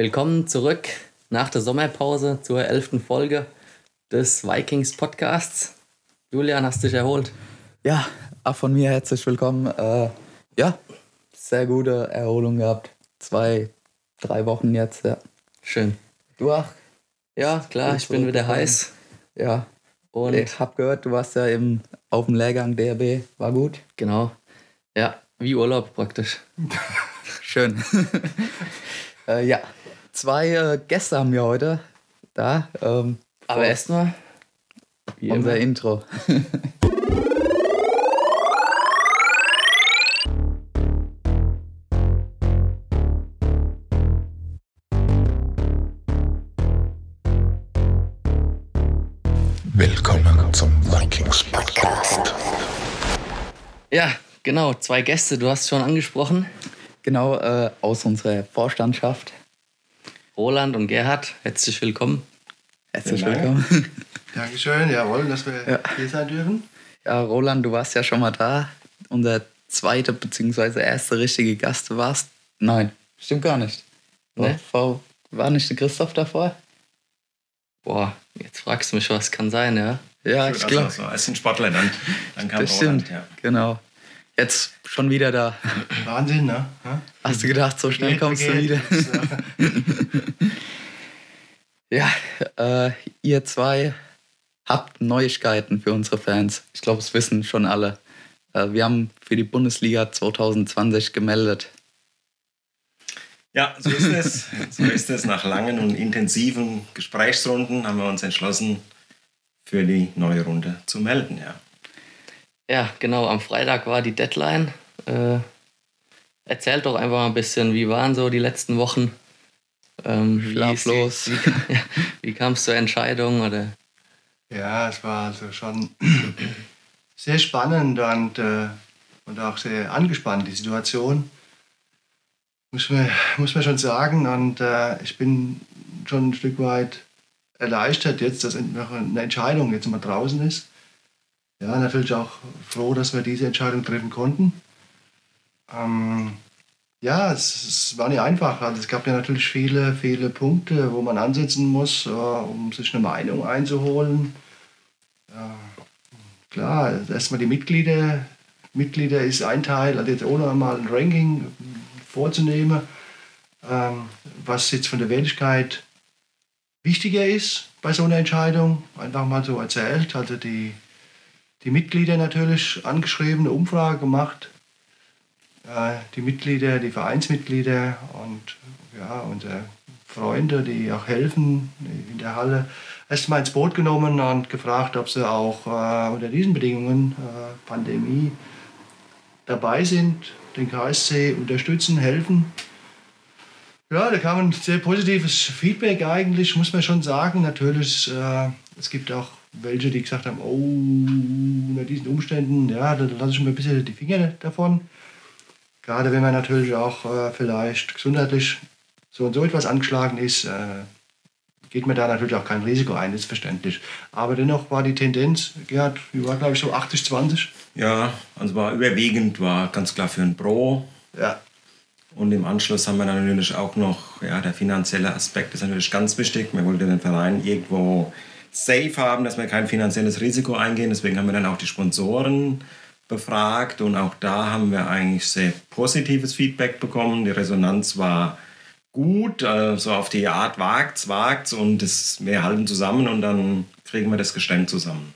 Willkommen zurück nach der Sommerpause zur elften Folge des Vikings Podcasts. Julian, hast dich erholt? Ja, auch von mir herzlich willkommen. Äh, ja, sehr gute Erholung gehabt. Zwei, drei Wochen jetzt, ja. Schön. Du auch? Ja, klar, ich bin wieder heiß. Ja. Und ich hab gehört, du warst ja eben auf dem Lehrgang DRB. War gut? Genau. Ja, wie Urlaub praktisch. Schön. äh, ja, zwei äh, Gäste haben wir heute da. Ähm, Aber erstmal unser immer. Intro. Willkommen zum Vikings Podcast. Ja, genau, zwei Gäste, du hast schon angesprochen. Genau, äh, aus unserer Vorstandschaft. Roland und Gerhard, herzlich willkommen. Herzlich willkommen. Dankeschön, jawohl, dass wir ja. hier sein dürfen. Ja, Roland, du warst ja schon mal da. Unser zweiter bzw. erster richtige Gast warst. Nein, stimmt gar nicht. Ne? War, war nicht der Christoph davor? Boah, jetzt fragst du mich, was kann sein, ja? Ja, ich glaube. Also, als ein Sportler dann, dann kam das Roland, stimmt, ja. genau. Jetzt schon wieder da. Wahnsinn, ne? Hast du gedacht, so schnell kommst du wieder? ja, äh, ihr zwei habt Neuigkeiten für unsere Fans. Ich glaube, es wissen schon alle. Äh, wir haben für die Bundesliga 2020 gemeldet. Ja, so ist es. so ist es. Nach langen und intensiven Gesprächsrunden haben wir uns entschlossen, für die neue Runde zu melden. Ja. Ja, genau. Am Freitag war die Deadline. Äh, erzählt doch einfach mal ein bisschen, wie waren so die letzten Wochen? Ähm, Schlaflos. Wie, wie, wie kam es zur Entscheidung? Oder? Ja, es war also schon sehr spannend und, äh, und auch sehr angespannt, die Situation. Muss man, muss man schon sagen. Und äh, ich bin schon ein Stück weit erleichtert jetzt, dass eine Entscheidung jetzt mal draußen ist ja, natürlich auch froh, dass wir diese Entscheidung treffen konnten. Ähm, ja, es, es, war nicht einfach. Also es gab ja natürlich viele, viele Punkte, wo man ansetzen muss, äh, um sich eine Meinung einzuholen. Ja, klar, erstmal die Mitglieder. Mitglieder ist ein Teil, also jetzt ohne mal ein Ranking vorzunehmen, ähm, was jetzt von der Wertigkeit wichtiger ist bei so einer Entscheidung. Einfach mal so erzählt. Also die die Mitglieder natürlich angeschrieben, eine Umfrage gemacht. Äh, die Mitglieder, die Vereinsmitglieder und ja, unsere Freunde, die auch helfen in der Halle, erstmal ins Boot genommen und gefragt, ob sie auch äh, unter diesen Bedingungen, äh, Pandemie, dabei sind, den KSC unterstützen, helfen. Ja, da kam ein sehr positives Feedback eigentlich, muss man schon sagen. Natürlich, äh, es gibt auch welche, die gesagt haben, oh, unter diesen Umständen, ja, da lasse ich mir ein bisschen die Finger davon. Gerade wenn man natürlich auch äh, vielleicht gesundheitlich so und so etwas angeschlagen ist, äh, geht man da natürlich auch kein Risiko ein, ist verständlich. Aber dennoch war die Tendenz, Gerhard, die war glaube ich so 80-20. Ja, also war überwiegend, war ganz klar für ein Pro. Ja. Und im Anschluss haben wir natürlich auch noch, ja, der finanzielle Aspekt ist natürlich ganz wichtig. Man wollte den Verein irgendwo safe haben, dass wir kein finanzielles Risiko eingehen. Deswegen haben wir dann auch die Sponsoren befragt und auch da haben wir eigentlich sehr positives Feedback bekommen. Die Resonanz war gut, also auf die Art wagt's, wagt's und das, wir halten zusammen und dann kriegen wir das Geschenk zusammen.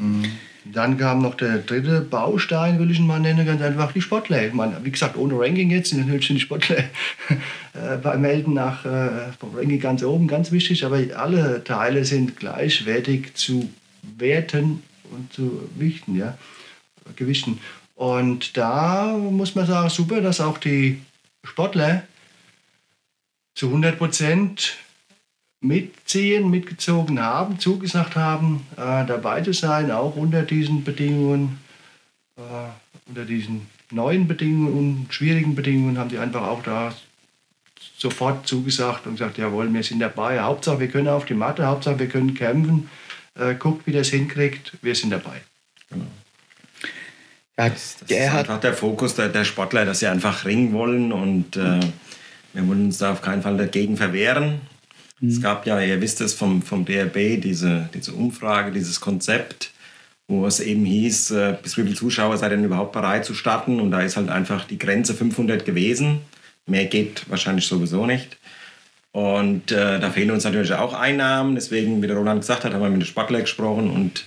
Mhm. Dann kam noch der dritte Baustein, will ich ihn mal nennen, ganz einfach die Sportler. Meine, wie gesagt, ohne Ranking jetzt sind natürlich die Sportler äh, Melden nach äh, vom Ranking ganz oben ganz wichtig, aber alle Teile sind gleichwertig zu werten und zu wichten, ja, gewichten. Und da muss man sagen, super, dass auch die Sportler zu 100 Prozent mitziehen, mitgezogen haben, zugesagt haben, äh, dabei zu sein, auch unter diesen Bedingungen, äh, unter diesen neuen Bedingungen, schwierigen Bedingungen, haben die einfach auch da sofort zugesagt und gesagt, jawohl, wir sind dabei. Hauptsache, wir können auf die Matte, Hauptsache, wir können kämpfen. Äh, guckt, wie das hinkriegt, wir sind dabei. Genau. Ja, das, das ist einfach der Fokus der, der, Sportler, dass sie einfach ringen wollen und äh, wir wollen uns da auf keinen Fall dagegen verwehren. Mhm. Es gab ja, ihr wisst es vom, vom DRB, diese, diese Umfrage, dieses Konzept, wo es eben hieß, äh, bis wie viele Zuschauer seid ihr denn überhaupt bereit zu starten? Und da ist halt einfach die Grenze 500 gewesen. Mehr geht wahrscheinlich sowieso nicht. Und äh, da fehlen uns natürlich auch Einnahmen. Deswegen, wie der Roland gesagt hat, haben wir mit dem Sportler gesprochen und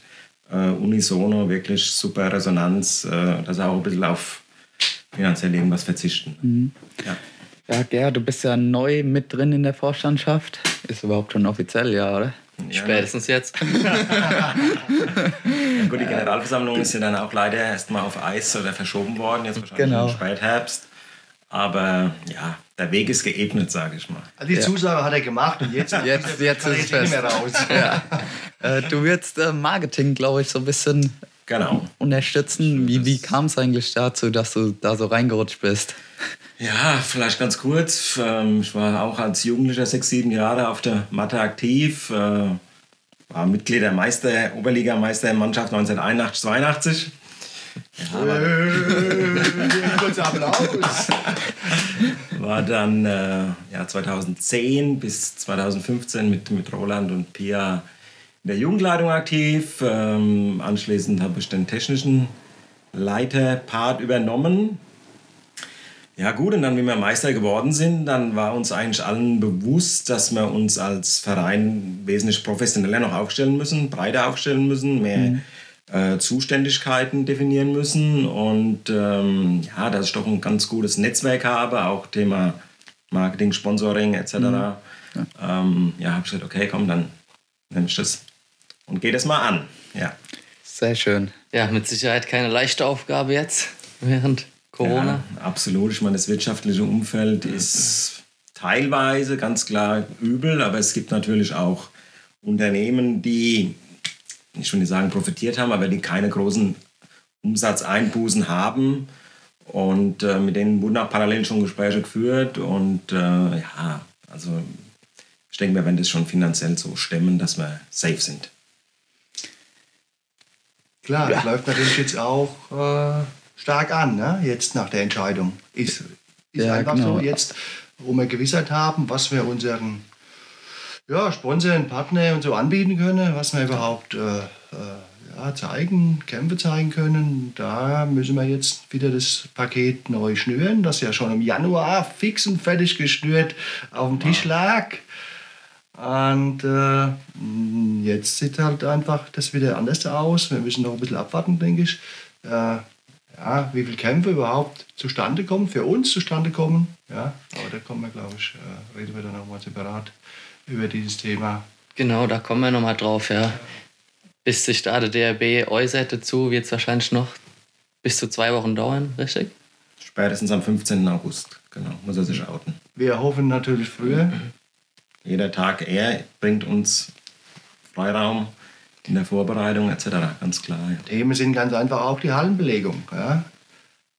äh, unisono wirklich super Resonanz, äh, dass er auch ein bisschen auf finanziell irgendwas verzichten. Mhm. Ja. Ja, Ger, du bist ja neu mit drin in der Vorstandschaft. Ist überhaupt schon offiziell, ja, oder? Ja. Spätestens jetzt. ja, gut, die Generalversammlung ist ja dann auch leider erstmal auf Eis oder verschoben worden, jetzt wahrscheinlich genau. im Spätherbst. Aber ja, der Weg ist geebnet, sage ich mal. Also die Zusage hat er gemacht und jetzt, jetzt, jetzt ist es fest. nicht mehr raus. Ja. Äh, du wirst äh, Marketing, glaube ich, so ein bisschen genau. unterstützen. Wie, wie kam es eigentlich dazu, dass du da so reingerutscht bist? Ja, vielleicht ganz kurz. Ähm, ich war auch als Jugendlicher sechs, sieben Jahre auf der Matte aktiv. Äh, war Mitglied der Meister, Oberligameister in Mannschaft 1981, 82. Ja, Applaus. War dann äh, ja, 2010 bis 2015 mit, mit Roland und Pia in der Jugendleitung aktiv. Ähm, anschließend habe ich den technischen Leiterpart übernommen. Ja gut, und dann, wie wir Meister geworden sind, dann war uns eigentlich allen bewusst, dass wir uns als Verein wesentlich professioneller noch aufstellen müssen, breiter aufstellen müssen, mehr mhm. äh, Zuständigkeiten definieren müssen und ähm, ja, dass ich doch ein ganz gutes Netzwerk habe, auch Thema Marketing, Sponsoring etc. Mhm. Ja, ähm, ja habe ich gesagt, okay, komm, dann nehme ich das und gehe das mal an. Ja. Sehr schön. Ja, mit Sicherheit keine leichte Aufgabe jetzt während Corona? Ja, absolut. Ich meine, das wirtschaftliche Umfeld ist teilweise ganz klar übel, aber es gibt natürlich auch Unternehmen, die, ich will nicht sagen profitiert haben, aber die keine großen Umsatzeinbußen haben. Und äh, mit denen wurden auch parallel schon Gespräche geführt. Und äh, ja, also ich denke, wir werden das schon finanziell so stemmen, dass wir safe sind. Klar, ja. das läuft natürlich jetzt auch äh, stark an, ne? jetzt nach der Entscheidung. Ist, ist ja, einfach genau. so, jetzt, wo wir Gewissheit haben, was wir unseren ja, Sponsoren, Partnern und so anbieten können, was wir überhaupt äh, äh, ja, zeigen, Kämpfe zeigen können. Da müssen wir jetzt wieder das Paket neu schnüren, das ja schon im Januar fix und fertig geschnürt auf dem Tisch lag. Und äh, jetzt sieht halt einfach das wieder anders aus. Wir müssen noch ein bisschen abwarten, denke ich. Äh, ja, wie viele Kämpfe überhaupt zustande kommen, für uns zustande kommen. Ja, aber da kommen wir, glaube ich, äh, reden wir dann nochmal separat über dieses Thema. Genau, da kommen wir nochmal drauf, ja. Bis sich da der DRB äußert dazu, wird es wahrscheinlich noch bis zu zwei Wochen dauern, richtig? Spätestens am 15. August, genau, muss er sich outen. Wir hoffen natürlich früher. Jeder Tag eher bringt uns Freiraum in der Vorbereitung etc. Ganz klar. Ja. Themen sind ganz einfach auch die Hallenbelegung. Ja.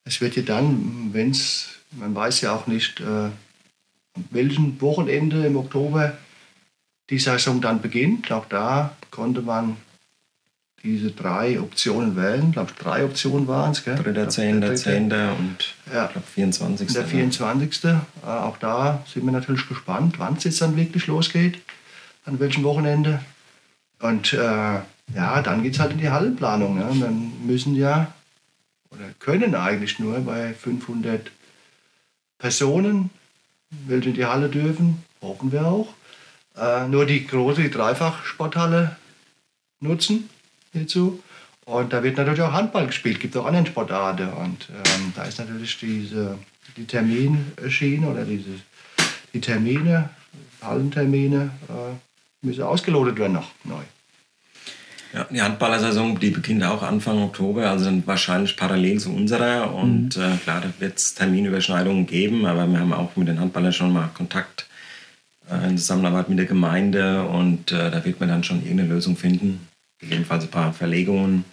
Es wird ja dann, wenn es, man weiß ja auch nicht, äh, an welchem Wochenende im Oktober die Saison dann beginnt. Auch da konnte man diese drei Optionen wählen. Ich glaube, drei Optionen waren es. Dritter, Zehnter, Zehnter und ja. ich glaube 24. Der 24. Äh, auch da sind wir natürlich gespannt, wann es jetzt dann wirklich losgeht, an welchem Wochenende. Und äh, ja, dann geht es halt in die Hallenplanung. Ne? Und dann müssen ja, oder können eigentlich nur bei 500 Personen, welche in die Halle dürfen, hoffen wir auch, äh, nur die große die Dreifach-Sporthalle nutzen hierzu. Und da wird natürlich auch Handball gespielt, gibt auch andere Sportarten. Und ähm, da ist natürlich diese, die Terminschiene oder diese, die Termine, Hallentermine, äh, müssen ausgelotet werden noch neu. Ja, die Handballersaison, die beginnt auch Anfang Oktober, also wahrscheinlich parallel zu unserer. Und mhm. äh, klar, da wird es Terminüberschneidungen geben, aber wir haben auch mit den Handballern schon mal Kontakt äh, in Zusammenarbeit mit der Gemeinde und äh, da wird man dann schon irgendeine Lösung finden. Gegebenenfalls ein paar Verlegungen.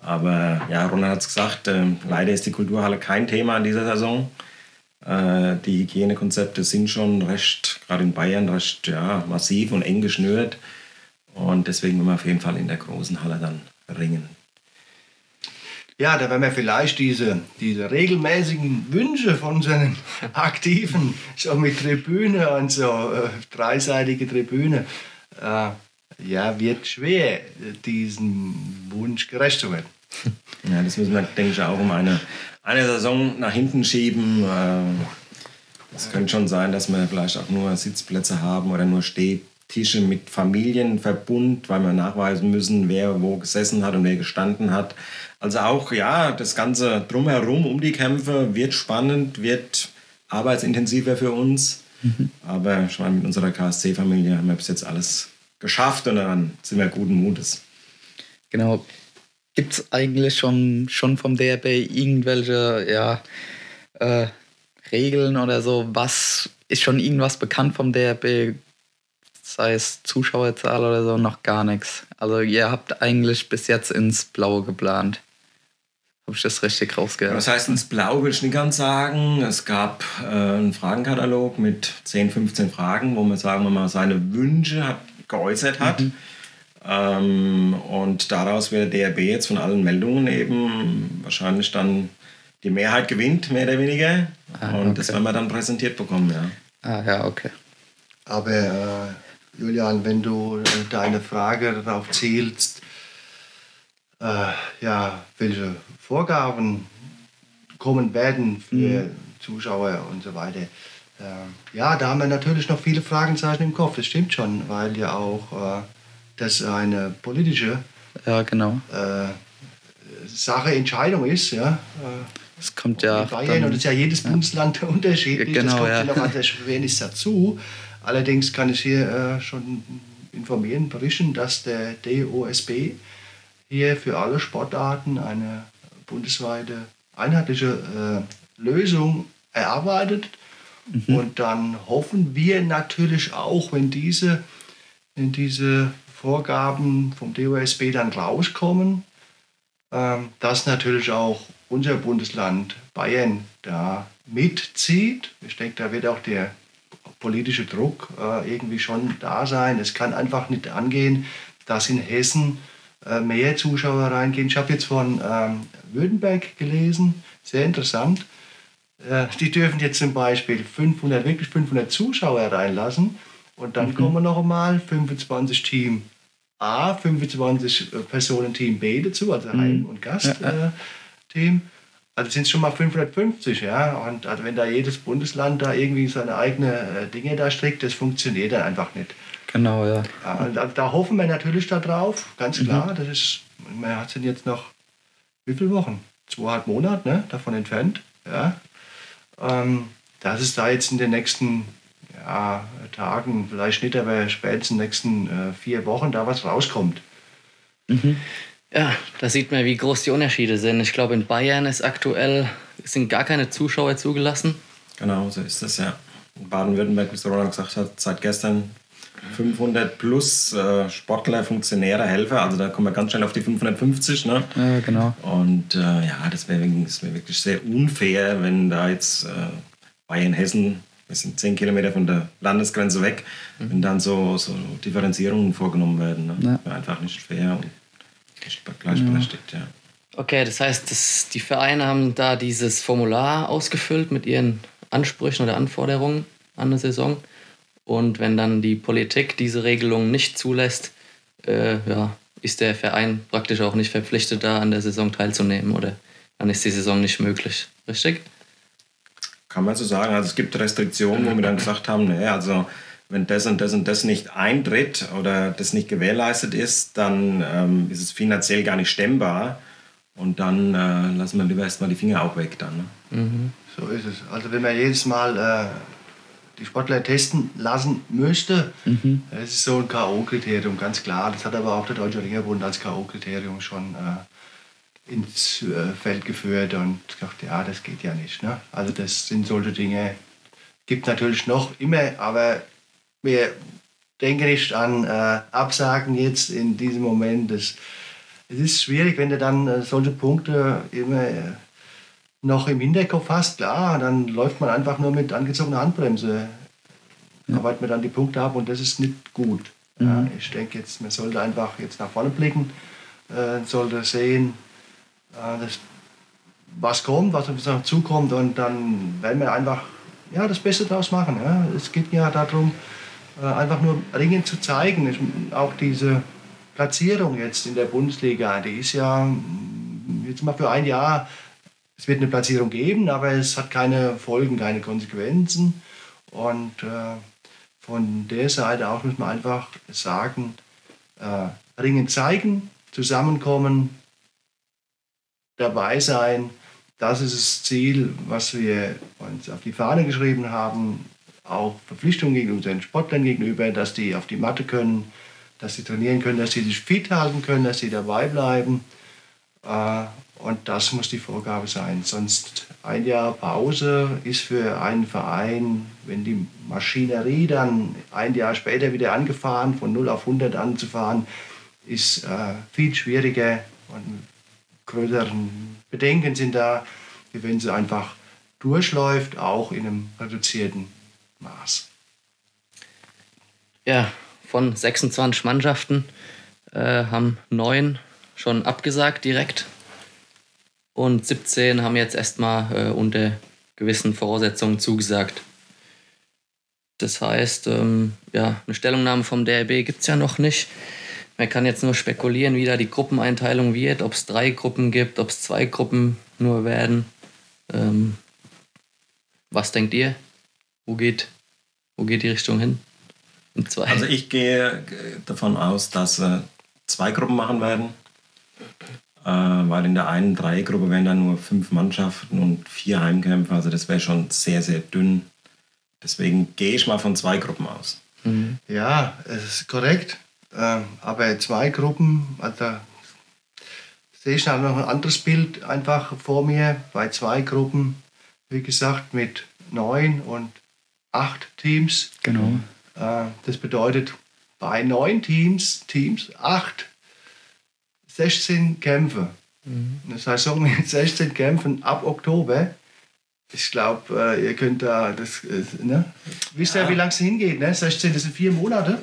Aber ja, Ronald hat es gesagt, äh, leider ist die Kulturhalle kein Thema in dieser Saison. Äh, die Hygienekonzepte sind schon recht, gerade in Bayern, recht ja, massiv und eng geschnürt. Und deswegen müssen wir auf jeden Fall in der großen Halle dann ringen. Ja, da werden wir vielleicht diese, diese regelmäßigen Wünsche von unseren Aktiven, so mit Tribüne und so, äh, dreiseitige Tribüne, äh, ja, wird schwer, diesem Wunsch gerecht zu werden. Ja, das müssen wir, denke ich, auch um eine, eine Saison nach hinten schieben. Äh, es könnte schon sein, dass wir vielleicht auch nur Sitzplätze haben oder nur Stehtische mit Familienverbund, weil wir nachweisen müssen, wer wo gesessen hat und wer gestanden hat. Also auch, ja, das Ganze drumherum um die Kämpfe wird spannend, wird arbeitsintensiver für uns. Mhm. Aber ich meine, mit unserer KSC-Familie haben wir bis jetzt alles geschafft und dann sind wir guten Mutes. Genau. Gibt es eigentlich schon, schon vom DRB irgendwelche ja, äh, Regeln oder so? Was ist schon irgendwas bekannt vom DRB? Sei es Zuschauerzahl oder so, noch gar nichts. Also ihr habt eigentlich bis jetzt ins Blaue geplant. Habe ich das richtig rausgehört? Das heißt, ins Blau will ich nicht ganz sagen. Es gab äh, einen Fragenkatalog mit 10, 15 Fragen, wo man sagen wir mal seine Wünsche hat, geäußert hat. Mhm. Ähm, und daraus wird der DRB jetzt von allen Meldungen eben wahrscheinlich dann die Mehrheit gewinnt, mehr oder weniger. Ah, und okay. das werden wir dann präsentiert bekommen, ja. Ah, ja, okay. Aber äh, Julian, wenn du äh, deine Frage darauf zielst, äh, ja, welche Vorgaben kommen werden für mhm. Zuschauer und so weiter. Äh, ja, da haben wir natürlich noch viele Fragezeichen im Kopf, das stimmt schon, weil ja auch äh, das eine politische ja, genau. Äh, Sache, Entscheidung ist. Ja. Es kommt ja. Bayern dann, und es ist ja jedes ja. Bundesland unterschiedlich. Genau, das kommt ja. noch als Erschwernis dazu. Allerdings kann ich hier äh, schon informieren, berichten, dass der DOSB hier für alle Sportarten eine bundesweite einheitliche äh, Lösung erarbeitet. Mhm. Und dann hoffen wir natürlich auch, wenn diese, wenn diese Vorgaben vom DOSB dann rauskommen, dass natürlich auch unser Bundesland Bayern da mitzieht. Ich denke, da wird auch der politische Druck äh, irgendwie schon da sein. Es kann einfach nicht angehen, dass in Hessen äh, mehr Zuschauer reingehen. Ich habe jetzt von ähm, Württemberg gelesen, sehr interessant. Äh, die dürfen jetzt zum Beispiel 500, wirklich 500 Zuschauer reinlassen und dann mhm. kommen noch einmal 25 Team A, 25 äh, Personen Team B dazu, also Heim- mhm. und Gastteam. Äh, also sind es schon mal 550, ja. Und also wenn da jedes Bundesland da irgendwie seine eigenen äh, Dinge da strickt, das funktioniert dann einfach nicht. Genau, ja. Und da, da hoffen wir natürlich darauf, ganz mhm. klar. Mhm. Das ist, wir sind jetzt noch wie viele Wochen? Zweieinhalb Monate ne, davon entfernt. Ja. Ähm, dass es da jetzt in den nächsten ja, Tagen, vielleicht nicht, aber spätestens in den nächsten äh, vier Wochen da was rauskommt. Mhm. Ja, da sieht man, wie groß die Unterschiede sind. Ich glaube, in Bayern ist aktuell sind gar keine Zuschauer zugelassen. Genau, so ist das ja. In Baden-Württemberg, wie es Roland gesagt hat, seit gestern 500 plus äh, Sportler, Funktionäre, Helfer. Also da kommen wir ganz schnell auf die 550. Ne? Ja, genau. Und äh, ja, das wäre wär wirklich sehr unfair, wenn da jetzt äh, Bayern, Hessen, wir sind 10 Kilometer von der Landesgrenze weg, mhm. wenn dann so, so Differenzierungen vorgenommen werden. Ne? Ja. Einfach nicht fair und gleichberechtigt, ja. ja. Okay, das heißt, das, die Vereine haben da dieses Formular ausgefüllt mit ihren Ansprüchen oder Anforderungen an eine Saison. Und wenn dann die Politik diese Regelung nicht zulässt, äh, ja, ist der Verein praktisch auch nicht verpflichtet, da an der Saison teilzunehmen oder dann ist die Saison nicht möglich. Richtig? Kann man so sagen. Also es gibt Restriktionen, wo wir dann gesagt haben, naja, also wenn das und das und das nicht eintritt oder das nicht gewährleistet ist, dann ähm, ist es finanziell gar nicht stemmbar. Und dann äh, lassen wir lieber erstmal die Finger auch weg dann. Ne? Mhm. So ist es. Also wenn man jedes Mal äh, die Sportler testen lassen müsste, mhm. das ist so ein K.O.-Kriterium, ganz klar. Das hat aber auch der Deutsche Ringerbund als K.O.-Kriterium schon äh, ins äh, Feld geführt und gesagt, ja, das geht ja nicht. Ne? Also das sind solche Dinge, gibt natürlich noch immer, aber wir denken nicht an äh, Absagen jetzt in diesem Moment. Das, es ist schwierig, wenn du dann äh, solche Punkte immer äh, noch im Hinterkopf hast. Klar, dann läuft man einfach nur mit angezogener Handbremse. Ja. Arbeitet man dann die Punkte ab und das ist nicht gut. Mhm. Ja, ich denke jetzt, man sollte einfach jetzt nach vorne blicken, äh, sollte sehen, das, was kommt, was uns noch zukommt und dann werden wir einfach ja, das Beste daraus machen. Ja. Es geht ja darum, äh, einfach nur Ringen zu zeigen. Auch diese Platzierung jetzt in der Bundesliga, die ist ja jetzt mal für ein Jahr, es wird eine Platzierung geben, aber es hat keine Folgen, keine Konsequenzen. Und äh, von der Seite auch muss man einfach sagen, äh, Ringen zeigen, zusammenkommen, dabei sein. Das ist das Ziel, was wir uns auf die Fahne geschrieben haben. Auch Verpflichtungen gegenüber unseren Sportlern gegenüber, dass die auf die Matte können, dass sie trainieren können, dass sie sich fit halten können, dass sie dabei bleiben. Äh, und das muss die Vorgabe sein. Sonst ein Jahr Pause ist für einen Verein, wenn die Maschinerie dann ein Jahr später wieder angefahren, von 0 auf 100 anzufahren, ist äh, viel schwieriger und größeren Bedenken sind da, wie wenn sie einfach durchläuft, auch in einem reduzierten Maß. Ja, von 26 Mannschaften äh, haben neun schon abgesagt direkt und 17 haben jetzt erstmal äh, unter gewissen Voraussetzungen zugesagt. Das heißt, ähm, ja, eine Stellungnahme vom DRB gibt es ja noch nicht. Man kann jetzt nur spekulieren, wie da die Gruppeneinteilung wird, ob es drei Gruppen gibt, ob es zwei Gruppen nur werden. Ähm, was denkt ihr? Wo geht, wo geht die Richtung hin? Also ich gehe davon aus, dass wir zwei Gruppen machen werden äh, weil in der einen Dreigruppe wären dann nur fünf Mannschaften und vier Heimkämpfer. Also das wäre schon sehr, sehr dünn. Deswegen gehe ich mal von zwei Gruppen aus. Mhm. Ja, es ist korrekt. Ähm, aber zwei Gruppen, also sehe ich noch ein anderes Bild einfach vor mir. Bei zwei Gruppen, wie gesagt, mit neun und acht Teams. Genau. Äh, das bedeutet bei neun Teams, Teams acht 16 Kämpfe. Mhm. Das heißt, sagen wir 16 Kämpfen ab Oktober. Ich glaube, äh, ihr könnt da, das, äh, ne? wisst ihr, ja. wie lange es hingeht? Ne? 16, das sind vier Monate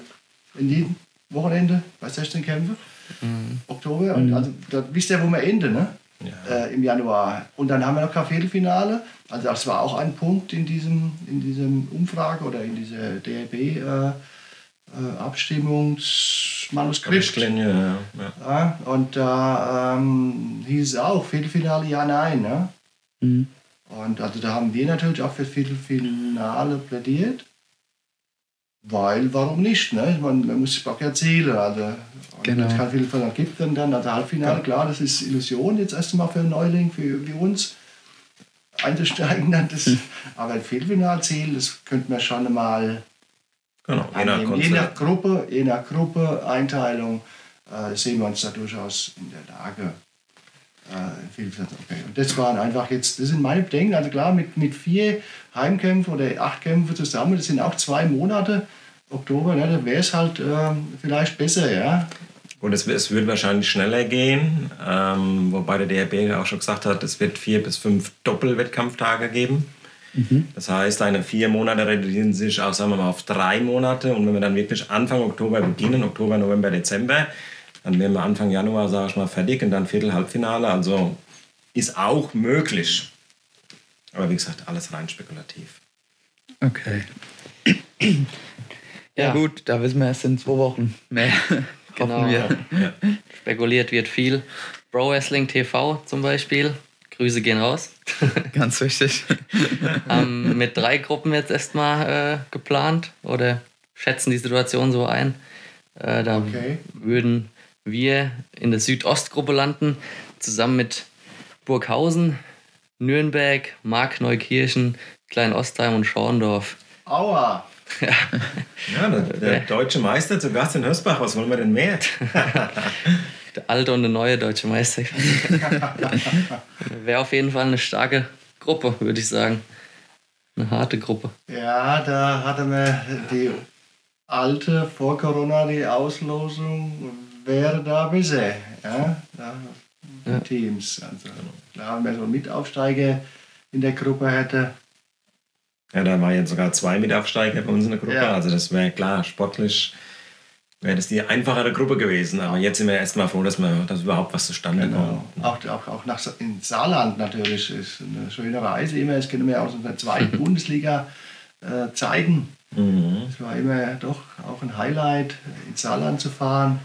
in jedem Wochenende bei 16 Kämpfen. Mhm. Oktober. Und mhm. also, da wisst ihr, wo wir enden, ne? Ja. Äh, im Januar. Und dann haben wir noch kein Viertelfinale. Also das war auch ein Punkt in diesem, in diesem Umfrage oder in dieser DRB. Äh, äh, Abstimmungsmanuskript. Ja, ja. ja, und da ähm, hieß es auch Viertelfinale ja, nein. Ne? Mhm. Und also da haben wir natürlich auch für Viertelfinale plädiert. Weil, warum nicht? Ne? Man, man muss sich auch erzählen. Also, genau. Wenn es kein Viertelfinale gibt, dann, dann also Halbfinale, ja. klar, das ist Illusion jetzt erst einmal für einen Neuling, für, für uns einzusteigen. Dann das, mhm. Aber ein Viertelfinalziel, das könnte man schon mal Genau, je nach, je nach, Gruppe, je nach Gruppe, Einteilung äh, sehen wir uns da durchaus in der Lage. Äh, okay. Und das waren einfach jetzt, das sind meine Bedenken. Also klar, mit, mit vier Heimkämpfen oder acht Kämpfen zusammen, das sind auch zwei Monate, Oktober, ne, da wäre es halt äh, vielleicht besser, ja. Und es, es wird wahrscheinlich schneller gehen, ähm, wobei der DRB auch schon gesagt hat, es wird vier bis fünf Doppelwettkampftage geben. Mhm. Das heißt, eine vier Monate reduzieren sich auch sagen wir mal, auf drei Monate. Und wenn wir dann wirklich Anfang Oktober beginnen, Oktober, November, Dezember, dann wären wir Anfang Januar, sage ich mal, fertig und dann Viertel, Halbfinale. Also ist auch möglich. Aber wie gesagt, alles rein spekulativ. Okay. ja. ja, gut, da wissen wir erst in zwei Wochen mehr. genau. Ja. Spekuliert wird viel. Pro Wrestling TV zum Beispiel Grüße gehen raus. Ganz wichtig. Haben mit drei Gruppen jetzt erstmal äh, geplant oder schätzen die Situation so ein. Äh, da okay. würden wir in der Südostgruppe landen, zusammen mit Burghausen, Nürnberg, Markneukirchen, Klein-Ostheim und Schorndorf. Aua! Ja, ja der, deutsche Meister zu Gast in Hösbach, was wollen wir denn mehr? der alte und der neue deutsche Meister. Wäre auf jeden Fall eine starke Gruppe, würde ich sagen. Eine harte Gruppe. Ja, da hatte man die alte, vor Corona, die Auslosung wäre da bisher. Ja, da ja. Teams. Also, klar, wenn man so einen Mitaufsteiger in der Gruppe hätte. Ja, da waren jetzt sogar zwei Mitaufsteiger bei uns in der Gruppe. Ja. Also das wäre klar, sportlich wäre das die einfachere Gruppe gewesen. Aber jetzt sind wir erstmal froh, dass, wir, dass überhaupt was zustande Genau. kommt. Auch, auch, auch nach in Saarland natürlich ist eine schöne Reise immer. Das kennen wir ja aus unserer zweiten Bundesliga-Zeiten. Mhm. Es war immer doch auch ein Highlight, ins Saarland zu fahren.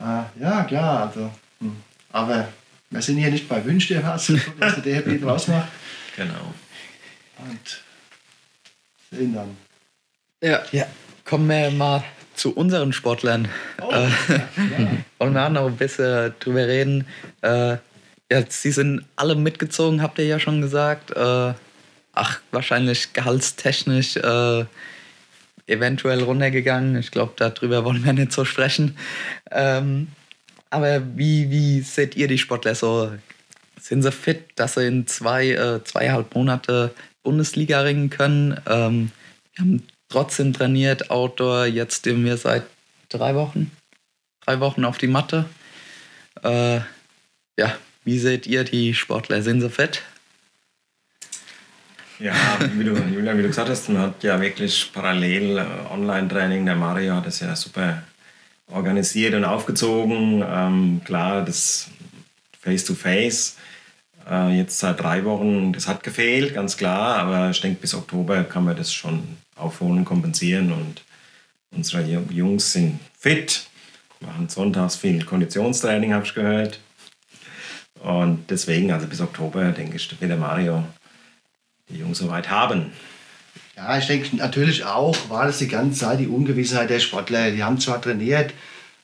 Äh, ja, klar. Also, hm. Aber wir sind hier nicht bei Wünsch dir was, dass der DHB draus macht. Genau. Und sehen dann. Ja. Ja, kommen wir mal zu unseren Sportlern. Oh, Äh, ja. wollen wir auch noch ein bisschen drüber reden. Äh, ja, sie sind alle mitgezogen, habt ihr ja schon gesagt. Äh, ach, wahrscheinlich gehaltstechnisch äh, eventuell runtergegangen. Ich glaube, darüber wollen wir nicht so sprechen. Ähm, aber wie, wie seht ihr die Sportler so? Sind sie fit, dass sie in zwei, äh, zweieinhalb Monate Bundesliga ringen können? Ähm, wir haben trotzdem trainiert, Outdoor. Jetzt stehen wir seit drei Wochen, drei Wochen auf die Matte. Äh, ja, wie seht ihr die Sportler? Sind sie fit? Ja, wie du, Julian, wie du gesagt hast, man hat ja wirklich parallel äh, Online-Training. Der Mario hat das ja super organisiert und aufgezogen. Ähm, klar, das Face-to-Face äh, jetzt seit drei Wochen, das hat gefehlt, ganz klar. Aber ich denke, bis Oktober kann man das schon aufholen, kompensieren. Und unsere Ju- Jungs sind fit, machen sonntags viel Konditionstraining, habe ich gehört. Und deswegen, also bis Oktober, denke ich, wird der Mario die Jungs soweit haben. Ja, ich denke natürlich auch, war das die ganze Zeit die Ungewissheit der Sportler. Die haben zwar trainiert,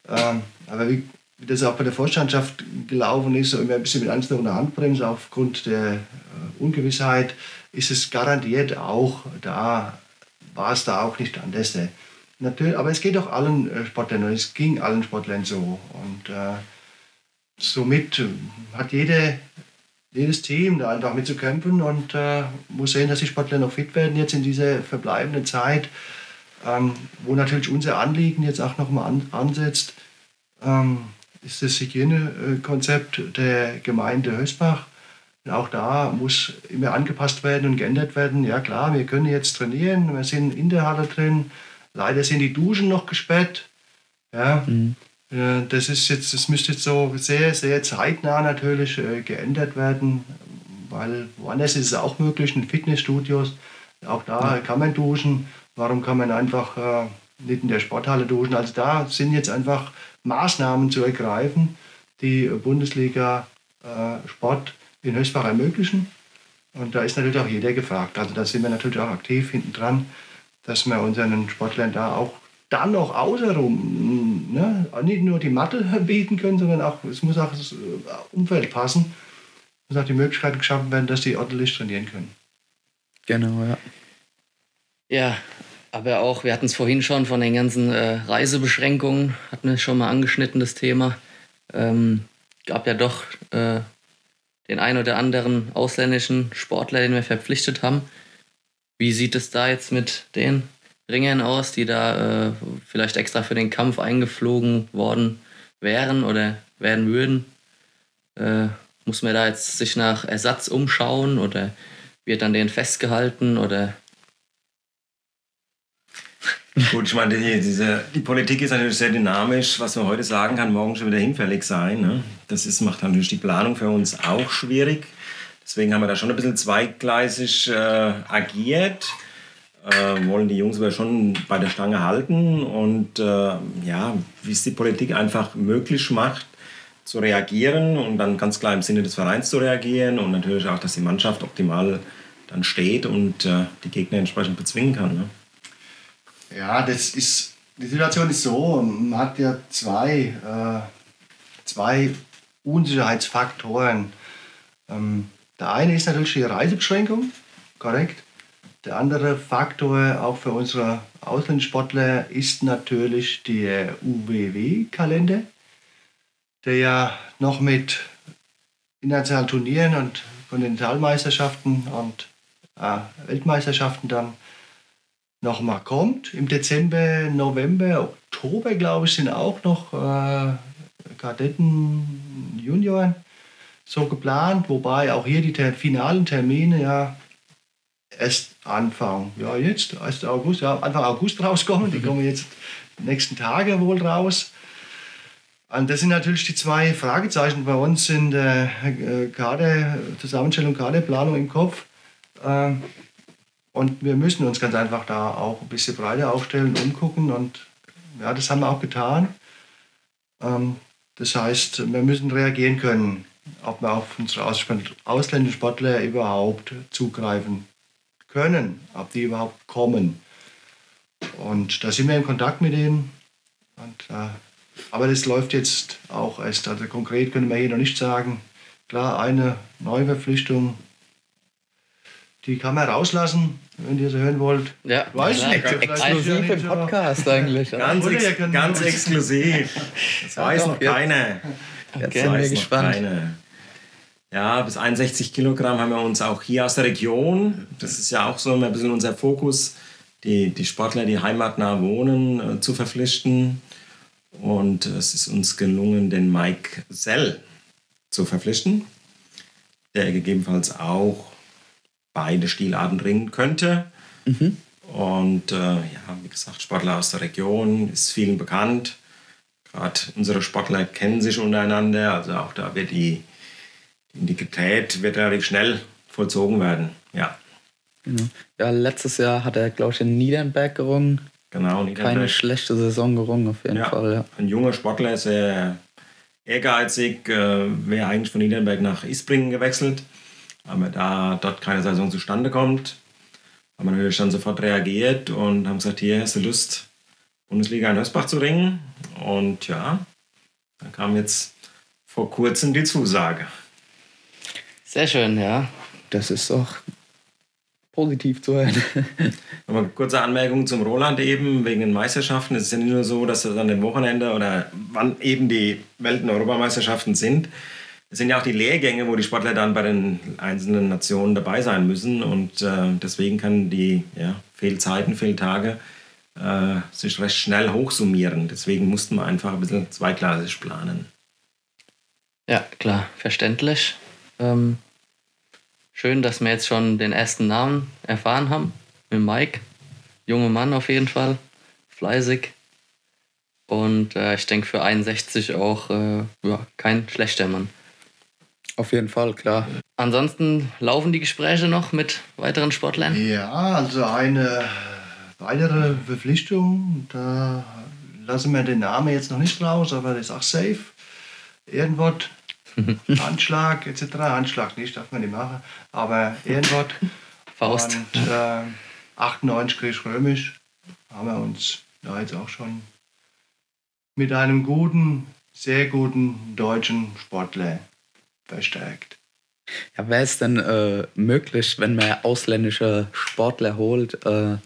ähm, aber wie, wie das auch bei der Vorstandschaft gelaufen ist, so immer ein bisschen mit ansteckender Handbremse aufgrund der äh, Ungewissheit, ist es garantiert auch da, war es da auch nicht anders. Natürlich, aber es geht auch allen äh, Sportlern und es ging allen Sportlern so. Und äh, somit hat jede jedes Team da einfach mitzukämpfen und äh, muss sehen, dass die Sportler noch fit werden jetzt in dieser verbleibenden Zeit, ähm, wo natürlich unser Anliegen jetzt auch nochmal an, ansetzt, ähm, ist das Hygienekonzept der Gemeinde Hösbach. Und auch da muss immer angepasst werden und geändert werden. Ja klar, wir können jetzt trainieren, wir sind in der Halle drin. Leider sind die Duschen noch gesperrt. Ja, äh, Das ist jetzt, das müsste jetzt so sehr, sehr zeitnah natürlich äh, geändert werden, weil woanders ist es auch möglich, in Fitnessstudios. Auch da kann man duschen. Warum kann man einfach äh, nicht in der Sporthalle duschen? Also da sind jetzt einfach Maßnahmen zu ergreifen, die äh, Bundesliga äh, Sport in Höchstbach ermöglichen. Und da ist natürlich auch jeder gefragt. Also da sind wir natürlich auch aktiv hinten dran, dass wir unseren Sportlern da auch dann noch außenrum ne, nicht nur die Matte bieten können, sondern auch, es muss auch das äh, Umfeld passen. Es muss auch die Möglichkeit geschaffen werden, dass die ordentlich trainieren können. Genau, ja. Ja, aber auch, wir hatten es vorhin schon von den ganzen äh, Reisebeschränkungen, hatten wir schon mal angeschnitten, das Thema. Ähm, gab ja doch äh, den ein oder anderen ausländischen Sportler, den wir verpflichtet haben. Wie sieht es da jetzt mit den Ringern aus, die da äh, vielleicht extra für den Kampf eingeflogen worden wären oder werden würden? Äh, muss man da jetzt sich nach Ersatz umschauen oder wird an denen festgehalten oder Gut, ich meine, die, diese, die Politik ist natürlich sehr dynamisch. Was man heute sagen kann, morgen schon wieder hinfällig sein. Ne? Das ist, macht natürlich die Planung für uns auch schwierig. Deswegen haben wir da schon ein bisschen zweigleisig äh, agiert. Äh, wollen die Jungs aber schon bei der Stange halten und äh, ja, wie es die Politik einfach möglich macht, zu reagieren und dann ganz klar im Sinne des Vereins zu reagieren und natürlich auch, dass die Mannschaft optimal dann steht und äh, die Gegner entsprechend bezwingen kann. Ne? Ja, das ist, die Situation ist so, man hat ja zwei, äh, zwei Unsicherheitsfaktoren. Ähm, der eine ist natürlich die Reisebeschränkung, korrekt. Der andere Faktor auch für unsere Auslandssportler ist natürlich der UWW-Kalender, der ja noch mit internationalen Turnieren und Kontinentalmeisterschaften und äh, Weltmeisterschaften dann nochmal kommt. Im Dezember, November, Oktober, glaube ich, sind auch noch äh, Kadetten, Junioren so geplant, wobei auch hier die ter finalen Termine ja erst Anfang, ja jetzt, 1. August, ja, Anfang August rauskommen. Die kommen jetzt die nächsten Tage wohl raus. Und das sind natürlich die zwei Fragezeichen bei uns in der äh, Kader, Zusammenstellung, Kaderplanung im Kopf. Ähm, und wir müssen uns ganz einfach da auch ein bisschen breiter aufstellen, umgucken. Und ja, das haben wir auch getan. Ähm, das heißt, wir müssen reagieren können, ob wir auf unsere ausländischen Sportler überhaupt zugreifen können, ob die überhaupt kommen. Und da sind wir in Kontakt mit denen. Und, äh, aber das läuft jetzt auch erst. Also konkret können wir hier noch nicht sagen. Klar, eine Neuverpflichtung, die kann man rauslassen, wenn ihr sie hören wollt. Ja, Weiß ja, nicht. Exklusiv im so- Podcast eigentlich. Ganz, ex ganz exklusiv. Das weiß doch, noch jetzt- keiner. Jetzt wir weiß noch gespannt. keiner. Ja, bis 61 Kilogramm haben wir uns auch hier aus der Region. Das ist ja auch so ein bisschen unser Fokus, die, die Sportler, die heimatnah wohnen, äh, zu verpflichten. Und es ist uns gelungen, den Mike Sell zu verpflichten, der gegebenenfalls auch beide Stilarten ringen könnte. Und äh, ja, wie gesagt, Sportler aus der Region ist vielen bekannt. Gerade unsere Sportler kennen sich untereinander, also auch da wird die Integrität wird relativ schnell vollzogen werden. Ja, Ja, letztes Jahr hat er, glaube ich, in Niedernberg gerungen. genau. Keine Niederberg. schlechte Saison gerungen, auf jeden Ja, Fall. Ja. ein junger Sportler, sehr ehrgeizig, äh, wäre eigentlich von Niedernberg nach Isbringen gewechselt. Aber da dort keine Saison zustande kommt, haben wir natürlich dann sofort reagiert und haben gesagt, hier hast du Lust, Bundesliga in Hösbach zu ringen. Und ja, dann kam jetzt vor kurzem die Zusage. Sehr schön, ja. Das ist auch positiv zu hören. Nochmal kurze Anmerkung zum Roland eben, wegen den Meisterschaften. Es ist ja nicht nur so, dass das an den Wochenende oder wann eben die Welt- und Europameisterschaften sind. Es sind ja auch die Lehrgänge, wo die Sportler dann bei den einzelnen Nationen dabei sein müssen. Und äh, deswegen kann die ja, Fehlzeiten, Fehltage äh, sich recht schnell hochsummieren. Deswegen mussten wir einfach ein bisschen zweigleisig planen. Ja, klar, verständlich. Ähm, schön, dass wir jetzt schon den ersten Namen erfahren haben. Mit Mike. Junger Mann auf jeden Fall. Fleißig. Und äh, ich denke für 61 auch äh, ja, kein schlechter Mann. auf jeden Fall, klar. Ansonsten laufen die Gespräche noch mit weiteren Sportlern. Ja, also eine weitere Verpflichtung, da lassen wir den Namen jetzt noch nicht raus, aber das ist auch safe. Irgendwas, Handschlag etc. Handschlag nicht, darf man nicht machen, aber irgendwas. Faust. Und äh, 98 griechisch-römisch haben wir uns da jetzt auch schon mit einem guten, sehr guten deutschen Sportler verstärkt. Ja, wäre es denn äh, möglich, wenn man ausländische Sportler holt, äh,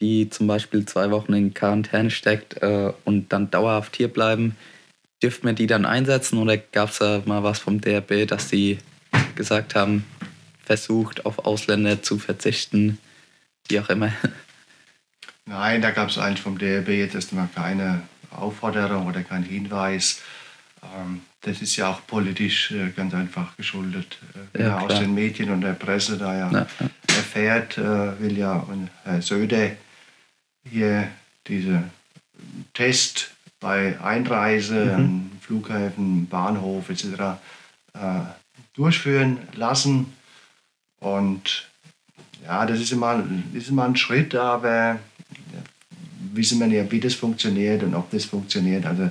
die zum Beispiel zwei Wochen in Quarantäne steckt äh, und dann dauerhaft hier bleiben, dürfte man die dann einsetzen oder gab es da mal was vom DRB, dass die gesagt haben, versucht auf Ausländer zu verzichten, wie auch immer. Nein, da gab es eigentlich vom DRB jetzt erstmal keine Aufforderung oder keinen Hinweis. Ähm, das ist ja auch politisch äh, ganz einfach geschuldet. Äh, Ja, wer aus klar. den Medien und der Presse da ja, Ja, ja. erfährt, äh, will ja und Herr Söder hier diese Test bei Einreise an Flughäfen, Bahnhof etc. Äh, durchführen lassen. Und ja, das ist immer, ist immer ein Schritt, aber wissen wir ja, wie das funktioniert und ob das funktioniert. Also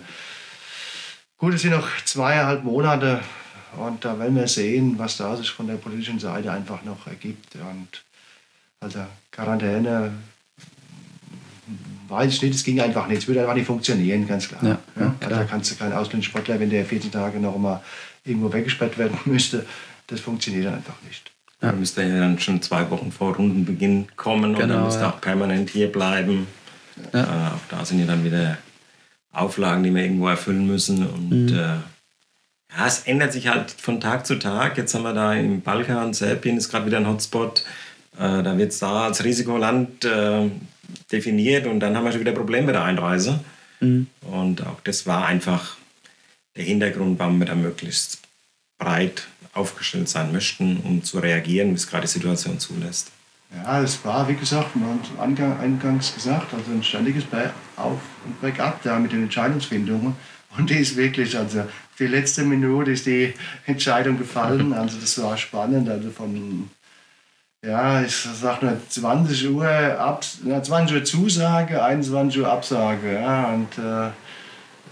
gut, es sind noch zweieinhalb Monate und da werden wir sehen, was da sich von der politischen Seite einfach noch ergibt. Und also Quarantäne weiß ich nicht, es ging einfach nicht, es würde einfach nicht funktionieren, ganz klar. Ja, ja, klar. da kannst du keinen ausländischen Sportler, wenn der 14 Tage noch mal irgendwo weggesperrt werden müsste, das funktioniert dann einfach nicht. Da müsste ja dann schon zwei Wochen vor Rundenbeginn kommen und Genau, dann müsste ja. auch permanent hier bleiben. Äh, auch da sind ja dann wieder Auflagen, die wir irgendwo erfüllen müssen. Und Mhm. äh, ja, es ändert sich halt von Tag zu Tag. Jetzt haben wir da im Balkan, Serbien ist gerade wieder ein Hotspot. Äh, da wird es da als Risikoland äh, definiert und dann haben wir schon wieder Probleme mit der Einreise. Mhm. Und auch das war einfach der Hintergrund, warum wir da möglichst breit aufgestellt sein möchten, um zu reagieren, wie es gerade die Situation zulässt. Ja, es war, wie gesagt, wir haben es Angang, eingangs gesagt, also ein ständiges Auf- und Bergab da mit den Entscheidungsfindungen. Und die ist wirklich, also die letzte Minute ist die Entscheidung gefallen. Also das war spannend. Also von, ja, ich sag nur 20 Uhr, ab, 20 Uhr Zusage, 21 Uhr Absage. Ja, und äh,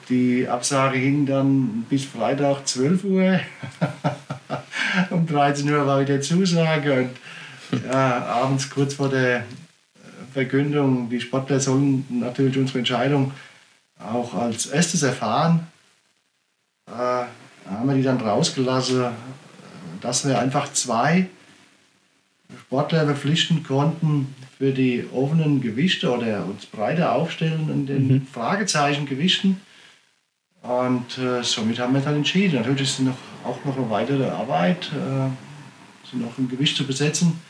die Absage hing dann bis Freitag 12 Uhr. um 13 Uhr war wieder Zusage. Und ja, abends kurz vor der Verkündung, die Sportler sollen natürlich unsere Entscheidung auch als erstes erfahren. Äh, haben wir die dann rausgelassen, dass wir einfach zwei Sportler verpflichten konnten für die offenen Gewichte oder uns breiter aufstellen in den mhm. Fragezeichen Gewichten. Und äh, somit haben wir dann entschieden. Natürlich ist noch, auch noch eine weitere Arbeit, äh, so noch ein Gewicht zu besetzen.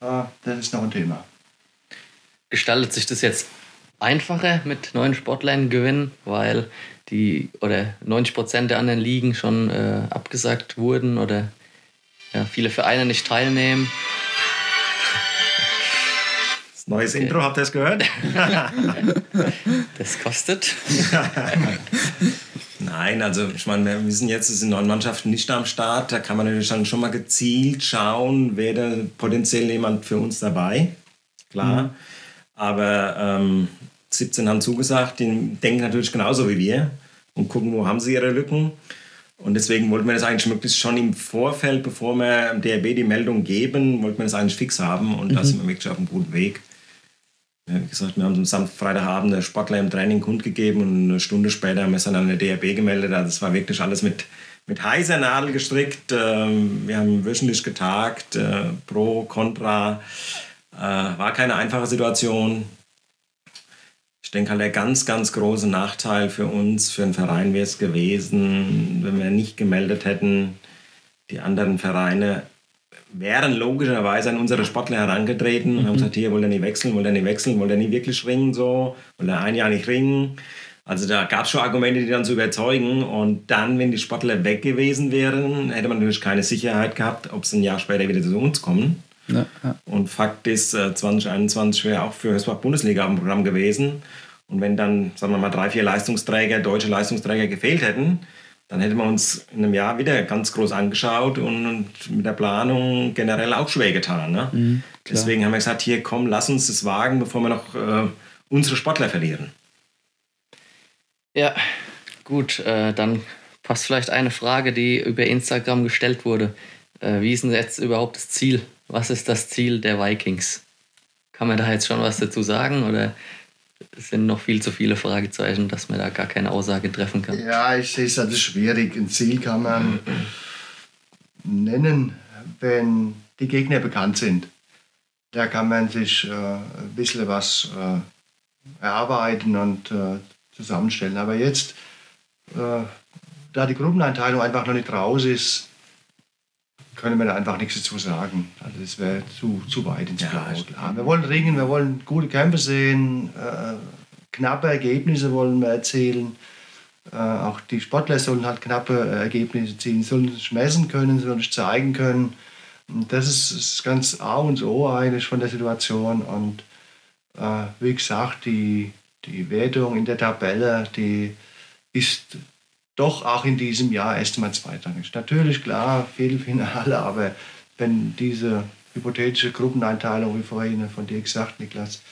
Äh, das ist noch ein Thema. Gestaltet sich das jetzt einfacher mit neuen Sportlern gewinnen, weil die oder 90 Prozent der anderen Ligen schon äh, abgesagt wurden oder ja, viele Vereine nicht teilnehmen. Neues okay. Intro, habt ihr es gehört? das kostet. Nein, also ich meine, wir sind jetzt in neun Mannschaften nicht am Start. Da kann man natürlich dann schon mal gezielt schauen, wäre potenziell jemand für uns dabei. Klar. Mhm. Aber ähm, 17 haben zugesagt, die denken natürlich genauso wie wir und gucken, wo haben sie ihre Lücken. Und deswegen wollten wir das eigentlich möglichst schon im Vorfeld, bevor wir dem DRB die Meldung geben, wollten wir das eigentlich fix haben und mhm. da sind wir wirklich auf einem guten Weg. Wie gesagt, wir haben am Samstag, Freitagabend der Sportler im Training kundgegeben und eine Stunde später haben wir es dann an der DRB gemeldet. Also es war wirklich alles mit, mit heißer Nadel gestrickt. Ähm, wir haben wöchentlich getagt, äh, pro, contra. Äh, war keine einfache Situation. Ich denke halt, der ganz, ganz große Nachteil für uns, für den Verein wäre es gewesen, wenn wir nicht gemeldet hätten, die anderen Vereine wären logischerweise an unsere Sportler herangetreten und haben mhm. gesagt, hier, wollt ihr nicht wechseln, wollt ihr nicht wechseln, wollt ihr nicht wirklich ringen, so, wollt ihr ein Jahr nicht ringen. Also da gab es schon Argumente, die dann zu überzeugen. Und dann, wenn die Sportler weg gewesen wären, hätte man natürlich keine Sicherheit gehabt, ob sie ein Jahr später wieder zu uns kommen. Ja, ja. Und Fakt ist, 2021 äh, wäre auch für Hösbach Bundesliga am Programm gewesen. Und wenn dann, sagen wir mal, drei, vier Leistungsträger, deutsche Leistungsträger gefehlt hätten, dann hätten wir uns in einem Jahr wieder ganz groß angeschaut und mit der Planung generell auch schwer getan. Ne? Mhm, Deswegen haben wir gesagt, hier komm, lass uns das wagen, bevor wir noch äh, unsere Sportler verlieren. Ja, gut, äh, dann passt vielleicht eine Frage, die über Instagram gestellt wurde. Äh, wie ist denn jetzt überhaupt das Ziel? Was ist das Ziel der Vikings? Kann man da jetzt schon was dazu sagen oder es sind noch viel zu viele Fragezeichen, dass man da gar keine Aussage treffen kann. Ja, ich sehe es also schwierig. Ein Ziel kann man nennen, wenn die Gegner bekannt sind. Da kann man sich äh, ein bisschen was äh, erarbeiten und äh, zusammenstellen. Aber jetzt, äh, da die Gruppeneinteilung einfach noch nicht raus ist, können wir da einfach nichts dazu sagen. Also das wäre zu, zu weit ins Blaue. Ja, wir wollen ringen, wir wollen gute Kämpfe sehen, äh, knappe Ergebnisse wollen wir erzielen. Äh, auch die Sportler sollen halt knappe Ergebnisse ziehen, sollen sich messen können, sollen sich zeigen können. Und das ist, ist ganz A und O eigentlich von der Situation. Und äh, wie gesagt, die, die Wertung in der Tabelle, die ist doch auch in diesem Jahr erstmal zweitrangig. Natürlich, klar, Viertelfinale, aber wenn diese hypothetische Gruppeneinteilung, wie vorhin von dir gesagt, Niklas,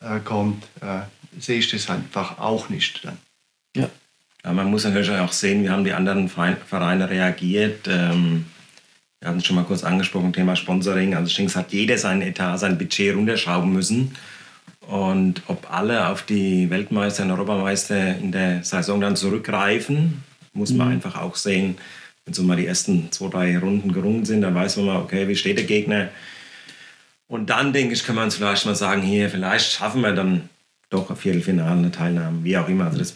äh, kommt, äh, sehe ich das einfach auch nicht dann. Ja. ja. Man muss natürlich auch sehen, wie haben die anderen Vereine reagiert. Ähm, wir haben es schon mal kurz angesprochen, Thema Sponsoring. Also ich denke, es hat jeder sein Etat, sein Budget runterschrauben müssen. Und ob alle auf die Weltmeister und Europameister in der Saison dann zurückgreifen, muss man mhm. einfach auch sehen. Wenn so mal die ersten zwei, drei Runden gerungen sind, dann weiß man mal, okay, wie steht der Gegner. Und dann, denke ich, kann man vielleicht mal sagen, hier, vielleicht schaffen wir dann doch ein Viertelfinale, eine Teilnahme, wie auch immer. Also das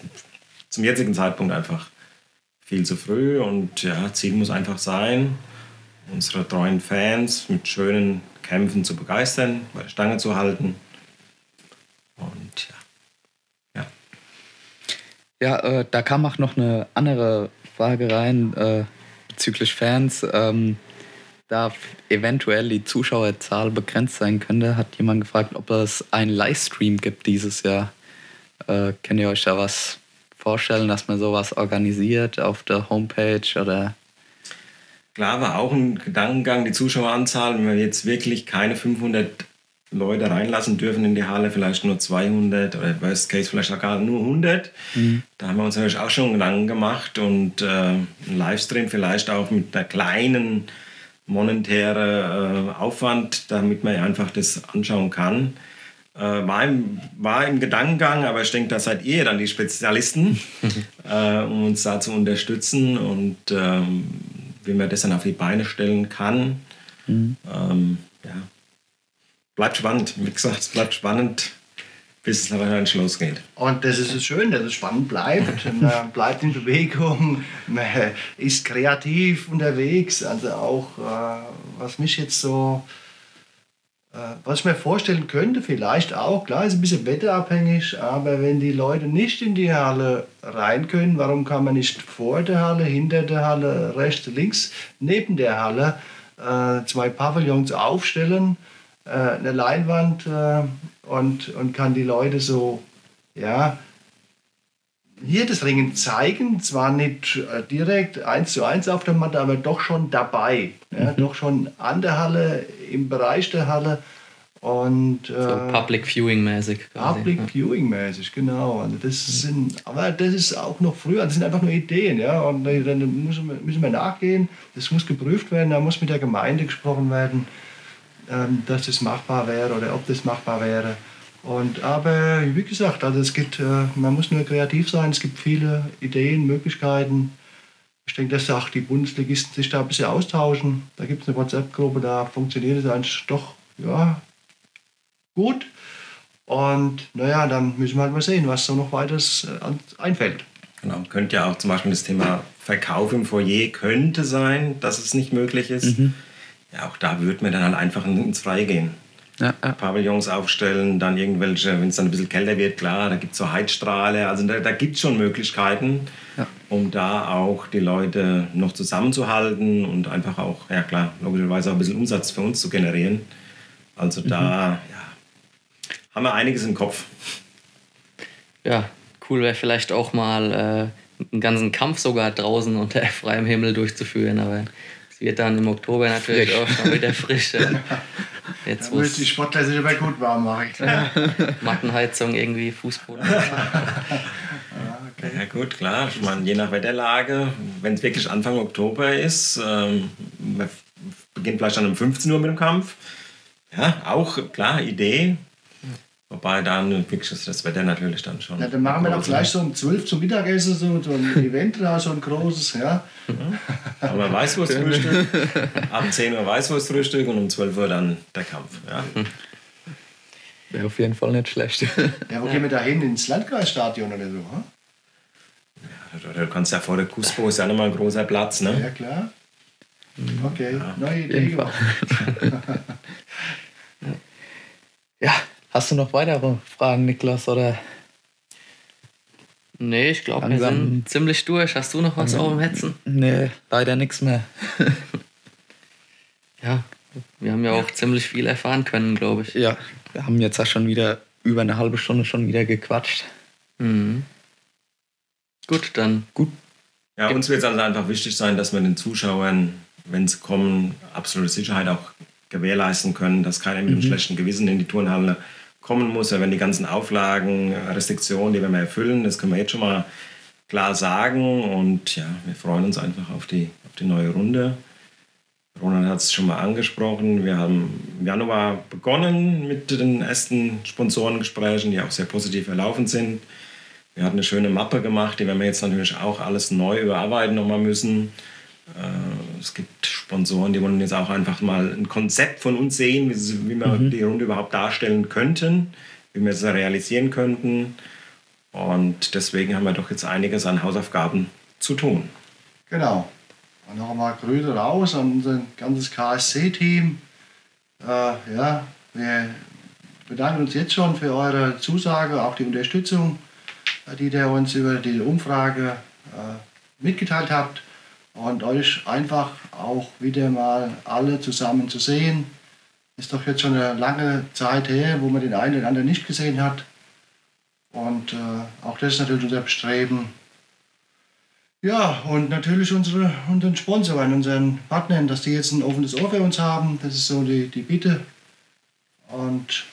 zum jetzigen Zeitpunkt einfach viel zu früh. Und ja, Ziel muss einfach sein, unsere treuen Fans mit schönen Kämpfen zu begeistern, bei der Stange zu halten und ja. Ja, ja äh, da kam auch noch eine andere Frage rein äh, bezüglich Fans. Ähm, da eventuell die Zuschauerzahl begrenzt sein könnte, hat jemand gefragt, ob es einen Livestream gibt dieses Jahr. Äh, könnt ihr euch da was vorstellen, dass man sowas organisiert auf der Homepage oder? Klar war auch ein Gedankengang, die Zuschaueranzahl, wenn wir jetzt wirklich keine 500 Leute reinlassen dürfen in die Halle, vielleicht nur 200 oder worst case vielleicht auch gar nur 100. Mhm. Da haben wir uns natürlich auch schon Gedanken gemacht und äh, ein Livestream vielleicht auch mit einer kleinen monetären äh, Aufwand, damit man einfach das anschauen kann. Äh, war, im, war im Gedankengang, aber ich denke, da seid ihr dann die Spezialisten, äh, um uns da zu unterstützen und ähm, wie man das dann auf die Beine stellen kann. Mhm. Ähm, ja, bleibt spannend. Wie gesagt, es bleibt spannend, bis es wahrscheinlich losgeht. Und das ist schön, dass es spannend bleibt. Man bleibt in Bewegung, man ist kreativ unterwegs. Also auch, äh, was mich jetzt so, äh, was ich mir vorstellen könnte, vielleicht auch, klar, ist ein bisschen wetterabhängig, aber wenn die Leute nicht in die Halle rein können, warum kann man nicht vor der Halle, hinter der Halle, rechts, links, neben der Halle äh, zwei Pavillons aufstellen? Äh, eine Leinwand äh, und, und kann die Leute so, ja, hier das Ringen zeigen, zwar nicht äh, direkt eins zu eins auf der Matte, aber doch schon dabei, ja, mhm. doch schon an der Halle, im Bereich der Halle. Und, äh, so Public Viewing mäßig. Public ja. Viewing mäßig, genau. Also das sind, aber das ist auch noch früher, das sind einfach nur Ideen, ja. Und dann müssen wir, müssen wir nachgehen, das muss geprüft werden, da muss mit der Gemeinde gesprochen werden. Ähm, dass das machbar wäre oder ob das machbar wäre. Und, aber wie gesagt, also es gibt, äh, man muss nur kreativ sein, es gibt viele Ideen, Möglichkeiten. Ich denke, dass auch die Bundesligisten sich da ein bisschen austauschen. Da gibt es eine WhatsApp-Gruppe, da funktioniert es eigentlich doch ja, gut. Und naja, dann müssen wir halt mal sehen, was so noch weiteres äh, einfällt. Genau, könnte ja auch zum Beispiel das Thema Verkauf im Foyer könnte sein, dass es nicht möglich ist. Mhm ja, auch da würde man dann halt einfach ins Freie gehen. Ja, ja. Pavillons aufstellen, dann irgendwelche, wenn es dann ein bisschen kälter wird, klar, da gibt es so Heizstrahle. Also da, da gibt es schon Möglichkeiten, ja. um da auch die Leute noch zusammenzuhalten und einfach auch, ja klar, logischerweise auch ein bisschen Umsatz für uns zu generieren. Also da mhm. ja, haben wir einiges im Kopf. Ja, cool wäre vielleicht auch mal äh, einen ganzen Kampf sogar draußen unter freiem Himmel durchzuführen, aber es wird dann im Oktober natürlich frisch. auch schon wieder frisch. Jetzt da die Sportler sich aber gut warm machen. Mattenheizung irgendwie, Fußboden. okay. Ja gut, klar. Ich meine, je nach Wetterlage, wenn es wirklich Anfang Oktober ist, ähm, beginnt vielleicht dann um 15 Uhr mit dem Kampf. Ja, auch klar, Idee. Wobei dann wirklich das Wetter natürlich dann schon. Ja, dann machen wir dann vielleicht so um 12 zum Mittagessen so, so ein Event da, so ein großes, ja. Mhm. Aber Weißwurstfrühstück. Ab 10 Uhr Weißwurstfrühstück und um 12 Uhr dann der Kampf. Ja. Wäre auf jeden Fall nicht schlecht. Ja, wo gehen wir da hin? Ins Landkreisstadion oder so? Hm? Ja, du kannst ja vor der Kuspo ist ja nochmal ein großer Platz, ne? Ja, klar. Okay, ja. neue Idee. ja. Hast du noch weitere Fragen, Niklas? Oder? Nee, ich glaube, wir sind ziemlich durch. Hast du noch was auf dem Hetzen? Nee, leider nichts mehr. ja, wir haben ja auch ziemlich viel erfahren können, glaube ich. Ja, wir haben jetzt auch schon wieder über eine halbe Stunde schon wieder gequatscht. Mhm. Gut, dann. Gut. Ja, uns wird es also einfach wichtig sein, dass wir den Zuschauern, wenn sie kommen, absolute Sicherheit auch gewährleisten können, dass keiner mit einem mhm. schlechten Gewissen in die Turnhalle kommen muss, wenn die ganzen Auflagen, Restriktionen, die wir erfüllen, das können wir jetzt schon mal klar sagen. Und ja, wir freuen uns einfach auf die, auf die neue Runde. Ronald hat es schon mal angesprochen. Wir haben im Januar begonnen mit den ersten Sponsorengesprächen, die auch sehr positiv verlaufen sind. Wir hatten eine schöne Mappe gemacht, die werden wir jetzt natürlich auch alles neu überarbeiten nochmal müssen. Äh, es gibt Sponsoren, die wollen jetzt auch einfach mal ein Konzept von uns sehen, wie, wir mhm. die Runde überhaupt darstellen könnten, wie wir es realisieren könnten. Und deswegen haben wir doch jetzt einiges an Hausaufgaben zu tun. Genau. Und noch einmal Grüße raus an unser ganzes KSC-Team. Äh, ja, wir bedanken uns jetzt schon für eure Zusage, auch die Unterstützung, äh, die ihr uns über die Umfrage äh, mitgeteilt habt. Und euch einfach auch wieder mal alle zusammen zu sehen. Ist doch jetzt schon eine lange Zeit her, wo man den einen oder anderen nicht gesehen hat. Und äh, auch das ist natürlich unser Bestreben. Ja, und natürlich unsere, unseren Sponsoren, unseren Partnern, dass die jetzt ein offenes Ohr für uns haben. Das ist so die, die Bitte. Und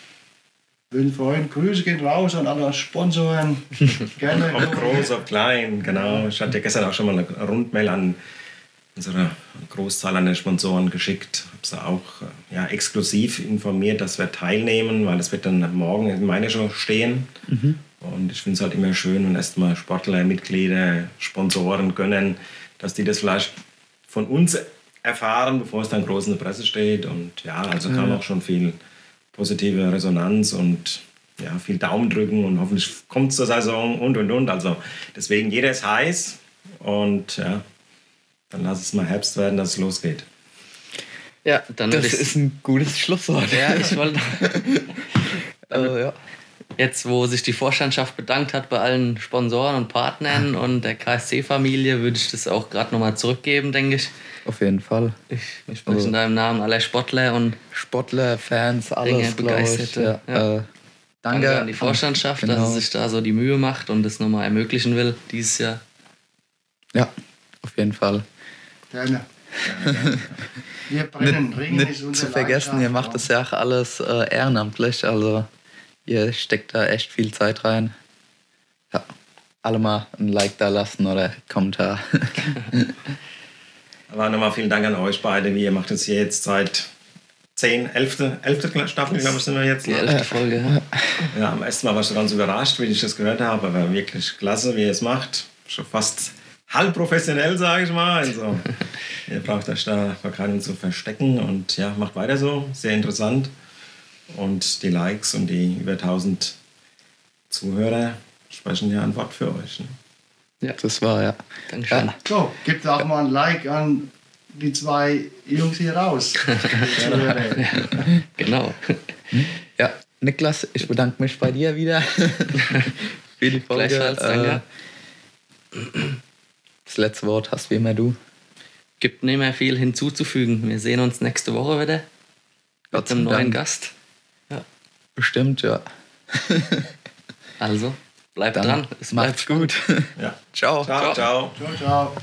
würden freuen, Grüße gehen raus an alle Sponsoren. Gerne. Ob groß, ob klein, genau. Ich hatte gestern auch schon mal eine Rundmail an unsere Großzahl an den Sponsoren geschickt. Habe sie auch äh, ja, exklusiv informiert, dass wir teilnehmen, weil das wird dann morgen in meiner Show stehen. Und ich finde es halt immer schön, wenn erstmal Sportler, Mitglieder, Sponsoren gönnen, dass die das vielleicht von uns erfahren, bevor es dann groß in der Presse steht. Und ja, also kam auch schon viel positive Resonanz und ja, viel Daumen drücken und hoffentlich kommt es zur Saison und und und. Also deswegen, jeder ist heiß und ja, dann lass es mal Herbst werden, dass es losgeht. Ja, dann Das ist ein gutes Schlusswort. Ja, ich wollte Äh, ja. Jetzt, wo sich die Vorstandschaft bedankt hat bei allen Sponsoren und Partnern und der KSC-Familie, würde ich das auch gerade nochmal zurückgeben, denke ich. Auf jeden Fall. Ich, ich spreche Also- in deinem Namen aller Sportler und Sportler, Fans, alles. Begeisterte, Ja. ja. Äh, danke, danke an die Vorstandschaft, Genau. dass sie sich da so die Mühe macht und das nochmal ermöglichen will dieses Jahr. Ja, auf jeden Fall. Gerne. Wir brennen. Ringen Nicht zu vergessen, ihr macht das ja auch alles äh, ehrenamtlich, also ihr steckt da echt viel Zeit rein. Ja, alle mal ein Like da lassen oder Kommentar. Aber nochmal vielen Dank an euch beide. Wie ihr macht es hier jetzt seit 10, 11. 11. Staffel, glaube ich, sind wir jetzt. Die ne? elfte Folge. Ja. Ja, am ersten Mal war ich ganz überrascht, wie ich das gehört habe, aber wirklich klasse, wie ihr es macht. Schon fast halb professionell, sage ich mal. Also, ihr braucht euch da vor keinem zu verstecken und ja, macht weiter so. Sehr interessant. Und die Likes und die über 1000 Zuhörer sprechen ja ein Wort für euch. Ne? Das war ja. Dankeschön. Ja. So, gebt auch mal ein Like an die zwei Jungs hier raus. Zuhörer. Genau. ja, Niklas, ich bedanke mich bei dir wieder für die Folge. Gleichfalls, danke. Äh, das letzte Wort hast wie immer du. Gibt nicht mehr viel hinzuzufügen. Wir sehen uns nächste Woche wieder Gott mit sei einem neuen Dank. Gast. Bestimmt, ja. Also, bleibt Dann dran. Es macht's gut. Ja. Ciao. ciao. ciao. Ciao, ciao.